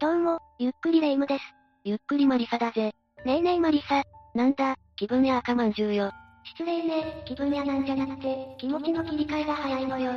どうも、ゆっくりレ夢ムです。ゆっくりマリサだぜ。ねえねえマリサ。なんだ、気分や赤まんじゅうよ。失礼ね、気分やなんじゃなくて、気持ちの切り替えが早いのよ。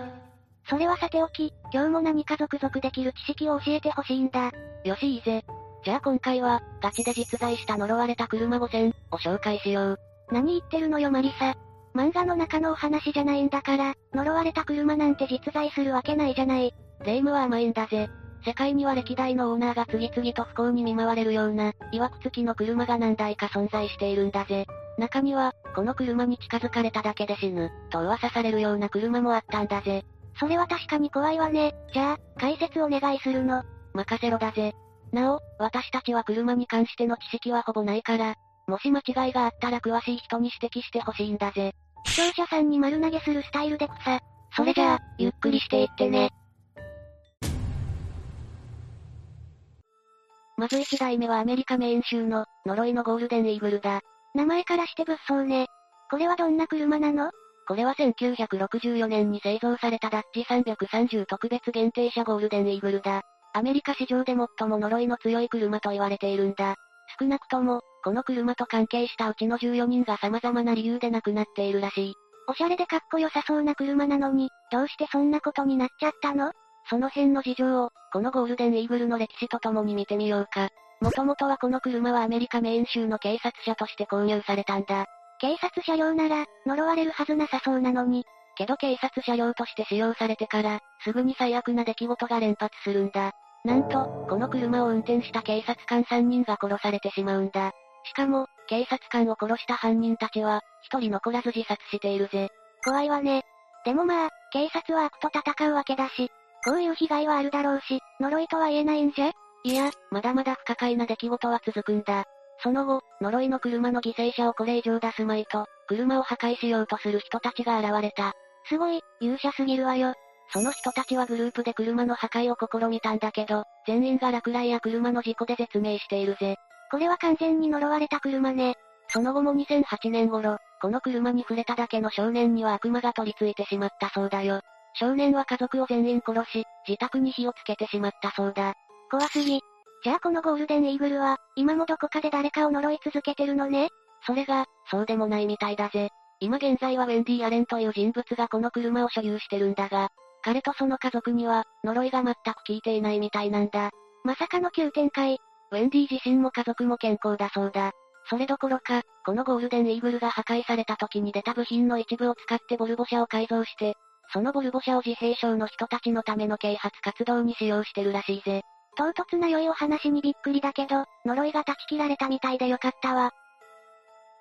それはさておき、今日も何か続々できる知識を教えてほしいんだ。よしいいぜ。じゃあ今回は、ガチで実在した呪われた車5選を紹介しよう。何言ってるのよマリサ。漫画の中のお話じゃないんだから、呪われた車なんて実在するわけないじゃない。霊夢は甘いんだぜ。世界には歴代のオーナーが次々と不幸に見舞われるような、曰く付きの車が何台か存在しているんだぜ。中には、この車に近づかれただけで死ぬ、と噂されるような車もあったんだぜ。それは確かに怖いわね。じゃあ、解説お願いするの。任せろだぜ。なお、私たちは車に関しての知識はほぼないから、もし間違いがあったら詳しい人に指摘してほしいんだぜ。視聴者さんに丸投げするスタイルで草。それじゃあ、ゆっくりしていってね。まず1台目はアメリカメイン州の、呪いのゴールデンイーグルだ。名前からして物騒ね。これはどんな車なの？これは1964年に製造されたダッチ330特別限定車ゴールデンイーグルだ。アメリカ市場で最も呪いの強い車と言われているんだ。少なくとも、この車と関係したうちの14人が様々な理由で亡くなっているらしい。おしゃれでかっこよさそうな車なのに、どうしてそんなことになっちゃったの？その辺の事情を、このゴールデンイーグルの歴史とともに見てみようか。もともとはこの車はアメリカメイン州の警察車として購入されたんだ。警察車両なら、呪われるはずなさそうなのに。けど警察車両として使用されてから、すぐに最悪な出来事が連発するんだ。なんと、この車を運転した警察官3人が殺されてしまうんだ。しかも、警察官を殺した犯人たちは、一人残らず自殺しているぜ。怖いわね。でもまあ、警察は悪と戦うわけだし、こういう被害はあるだろうし、呪いとは言えないんじゃ？いや、まだまだ不可解な出来事は続くんだ。その後、呪いの車の犠牲者をこれ以上出すまいと、車を破壊しようとする人たちが現れた。すごい、勇者すぎるわよ。その人たちはグループで車の破壊を試みたんだけど、全員が落雷や車の事故で絶命しているぜ。これは完全に呪われた車ね。その後も2008年頃、この車に触れただけの少年には悪魔が取り付いてしまったそうだよ。少年は家族を全員殺し、自宅に火をつけてしまったそうだ。怖すぎ。じゃあこのゴールデンイーグルは、今もどこかで誰かを呪い続けてるのね？それが、そうでもないみたいだぜ。今現在はウェンディ・アレンという人物がこの車を所有してるんだが、彼とその家族には、呪いが全く効いていないみたいなんだ。まさかの急展開。ウェンディ自身も家族も健康だそうだ。それどころか、このゴールデンイーグルが破壊された時に出た部品の一部を使ってボルボ車を改造して、そのボルボ車を自閉症の人たちのための啓発活動に使用してるらしいぜ。唐突な良いお話にびっくりだけど、呪いが断ち切られたみたいでよかったわ。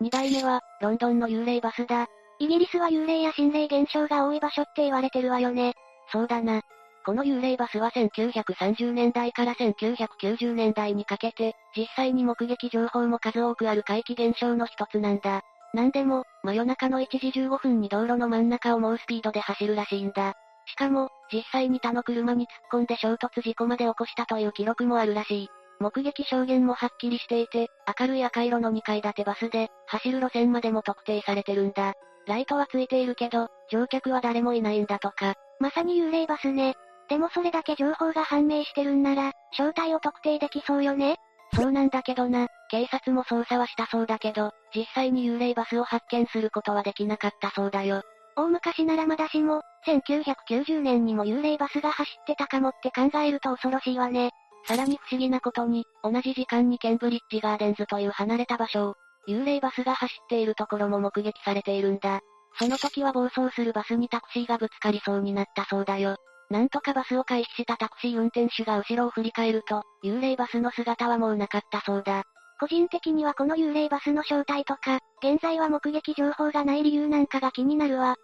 二代目は、ロンドンの幽霊バスだ。イギリスは幽霊や心霊現象が多い場所って言われてるわよね。そうだな。この幽霊バスは1930年代から1990年代にかけて、実際に目撃情報も数多くある怪奇現象の一つなんだ。なんでも、真夜中の1時15分に道路の真ん中を猛スピードで走るらしいんだ。しかも、実際に他の車に突っ込んで衝突事故まで起こしたという記録もあるらしい。目撃証言もはっきりしていて、明るい赤色の2階建てバスで、走る路線までも特定されてるんだ。ライトはついているけど、乗客は誰もいないんだとか。まさに幽霊バスね。でもそれだけ情報が判明してるんなら、正体を特定できそうよねそうなんだけどな、警察も捜査はしたそうだけど、実際に幽霊バスを発見することはできなかったそうだよ。大昔ならまだしも、1990年にも幽霊バスが走ってたかもって考えると恐ろしいわね。さらに不思議なことに、同じ時間にケンブリッジガーデンズという離れた場所を、幽霊バスが走っているところも目撃されているんだ。その時は暴走するバスにタクシーがぶつかりそうになったそうだよ。なんとかバスを回避したタクシー運転手が後ろを振り返ると、幽霊バスの姿はもうなかったそうだ。個人的にはこの幽霊バスの正体とか、現在は目撃情報がない理由なんかが気になるわ。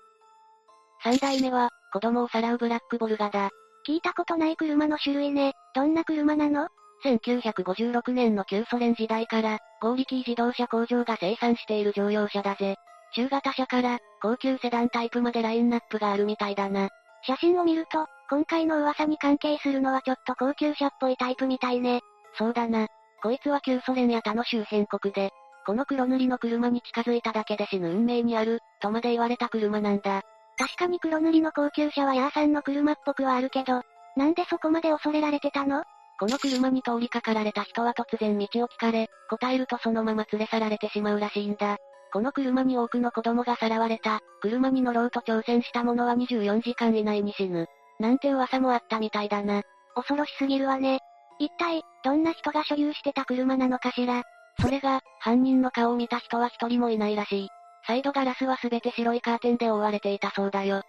三代目は、子供をさらうブラックボルガだ。聞いたことない車の種類ね。どんな車なの ?1956 年の旧ソ連時代から、合力自動車工場が生産している乗用車だぜ。中型車から、高級セダンタイプまでラインナップがあるみたいだな。写真を見ると、今回の噂に関係するのはちょっと高級車っぽいタイプみたいね。そうだな。こいつは旧ソ連や他の周辺国で、この黒塗りの車に近づいただけで死ぬ運命にある、とまで言われた車なんだ。確かに黒塗りの高級車はヤーさんの車っぽくはあるけど、なんでそこまで恐れられてたの？この車に通りかかられた人は突然道を聞かれ、答えるとそのまま連れ去られてしまうらしいんだ。この車に多くの子供がさらわれた、車に乗ろうと挑戦した者は24時間以内に死ぬ。なんて噂もあったみたいだな。恐ろしすぎるわね。一体、どんな人が所有してた車なのかしら？それが、犯人の顔を見た人は一人もいないらしい。サイドガラスはすべて白いカーテンで覆われていたそうだよ。っ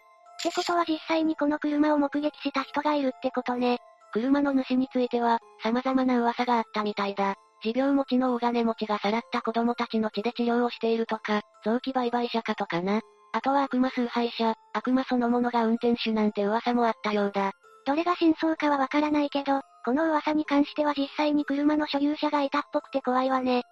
てことは実際にこの車を目撃した人がいるってことね。車の主については、様々な噂があったみたいだ。持病持ちの大金持ちがさらった子供たちの血で治療をしているとか、臓器売買者かとかな。あとは悪魔崇拝者、悪魔そのものが運転手なんて噂もあったようだ。どれが真相かはわからないけど、この噂に関しては実際に車の所有者がいたっぽくて怖いわね。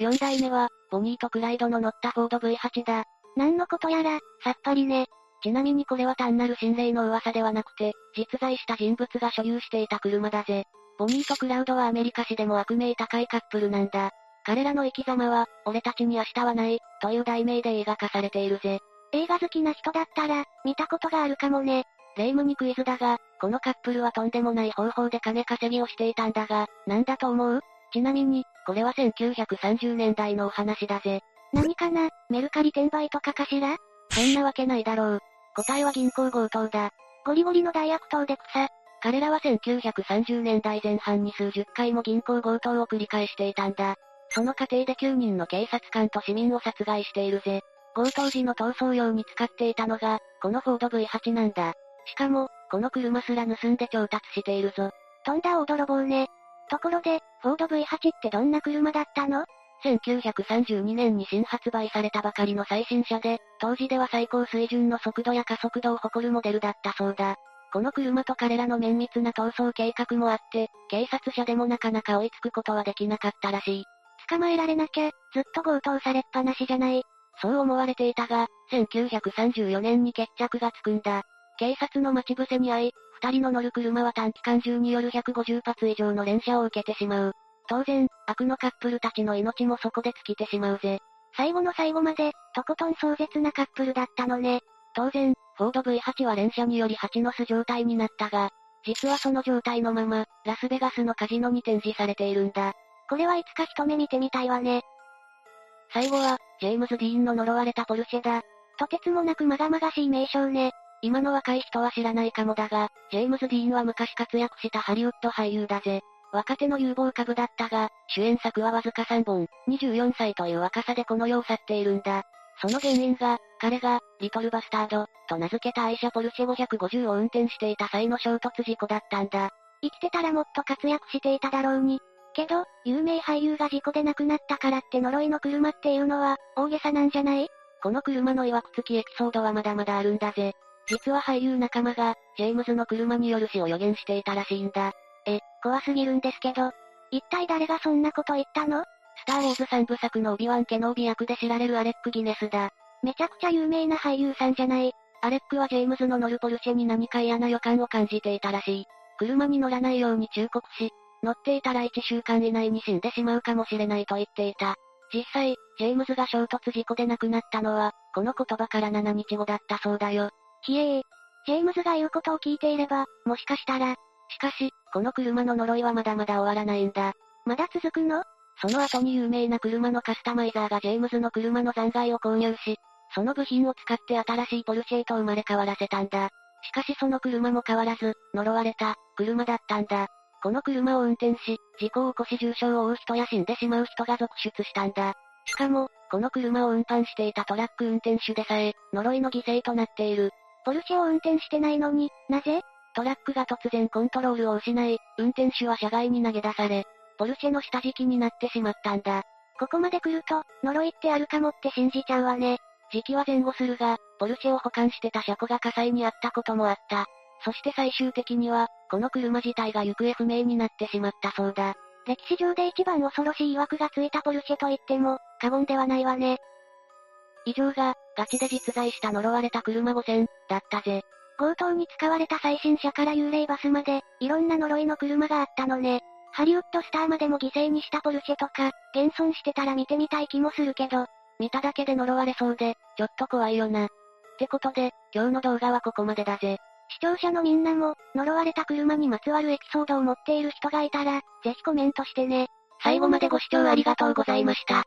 4代目は、ボニーとクライドの乗ったフォード V8 だ。何のことやら、さっぱりね。ちなみにこれは単なる心霊の噂ではなくて、実在した人物が所有していた車だぜ。ボニーとクラウドはアメリカ史でも悪名高いカップルなんだ。彼らの生き様は、俺たちに明日はない、という題名で映画化されているぜ。映画好きな人だったら、見たことがあるかもね。霊夢にクイズだが、このカップルはとんでもない方法で金稼ぎをしていたんだが、なんだと思う？ちなみに、これは1930年代のお話だぜ。何かな？メルカリ転売とかかしら？そんなわけないだろう。答えは銀行強盗だ。ゴリゴリの大悪党で草。彼らは1930年代前半に数十回も銀行強盗を繰り返していたんだ。その過程で9人の警察官と市民を殺害しているぜ。強盗時の逃走用に使っていたのが、このフォード V8 なんだ。しかも、この車すら盗んで調達しているぞ。とんだ大泥棒ね。ところで、フォード V8 ってどんな車だったの？1932年に新発売されたばかりの最新車で、当時では最高水準の速度や加速度を誇るモデルだったそうだ。この車と彼らの綿密な逃走計画もあって、警察車でもなかなか追いつくことはできなかったらしい。捕まえられなきゃ、ずっと強盗されっぱなしじゃない。そう思われていたが、1934年に決着がつくんだ。警察の待ち伏せに遭い、二人の乗る車は短期間中による150発以上の連射を受けてしまう。当然、悪のカップルたちの命もそこで尽きてしまうぜ。最後の最後まで、とことん壮絶なカップルだったのね。当然、フォード V8 は連射により蜂の巣状態になったが、実はその状態のまま、ラスベガスのカジノに展示されているんだ。これはいつか一目見てみたいわね。最後は、ジェームズ・ディーンの呪われたポルシェだ。とてつもなくまがまがしい名称ね。今の若い人は知らないかもだが、ジェームズ・ディーンは昔活躍したハリウッド俳優だぜ。若手の有望株だったが、主演作はわずか3本、24歳という若さでこの世を去っているんだ。その原因が、彼が、リトルバスタード、と名付けた愛車ポルシェ550を運転していた際の衝突事故だったんだ。生きてたらもっと活躍していただろうに。けど、有名俳優が事故で亡くなったからって呪いの車っていうのは、大げさなんじゃない？この車の曰く付きエピソードはまだまだあるんだぜ。実は俳優仲間が、ジェームズの車による死を予言していたらしいんだ。え、怖すぎるんですけど。一体誰がそんなこと言ったの？スターウォーズ3部作のオビワン・ケノービ役で知られるアレック・ギネスだ。めちゃくちゃ有名な俳優さんじゃない。アレックはジェームズの乗るポルシェに何か嫌な予感を感じていたらしい。車に乗らないように忠告し、乗っていたら1週間以内に死んでしまうかもしれないと言っていた。実際、ジェームズが衝突事故で亡くなったのは、この言葉から7日後だったそうだよ。ひえー、ジェームズが言うことを聞いていれば、もしかしたら。しかし、この車の呪いはまだまだ終わらないんだ。まだ続くの？その後に有名な車のカスタマイザーがジェームズの車の残骸を購入し、その部品を使って新しいポルシェへと生まれ変わらせたんだ。しかしその車も変わらず、呪われた、車だったんだ。この車を運転し、事故を起こし重傷を負う人や死んでしまう人が続出したんだ。しかも、この車を運搬していたトラック運転手でさえ、呪いの犠牲となっている。ポルシェを運転してないのに、なぜ？トラックが突然コントロールを失い、運転手は車外に投げ出され、ポルシェの下敷きになってしまったんだ。ここまで来ると、呪いってあるかもって信じちゃうわね。時期は前後するが、ポルシェを保管してた車庫が火災にあったこともあった。そして最終的には、この車自体が行方不明になってしまったそうだ。歴史上で一番恐ろしい曰くがついたポルシェと言っても、過言ではないわね。以上が、ガチで実在した呪われた車5000、だったぜ。強盗に使われた最新車から幽霊バスまで、いろんな呪いの車があったのね。ハリウッドスターまでも犠牲にしたポルシェとか、現存してたら見てみたい気もするけど、見ただけで呪われそうで、ちょっと怖いよな。ってことで、今日の動画はここまでだぜ。視聴者のみんなも、呪われた車にまつわるエピソードを持っている人がいたら、ぜひコメントしてね。最後までご視聴ありがとうございました。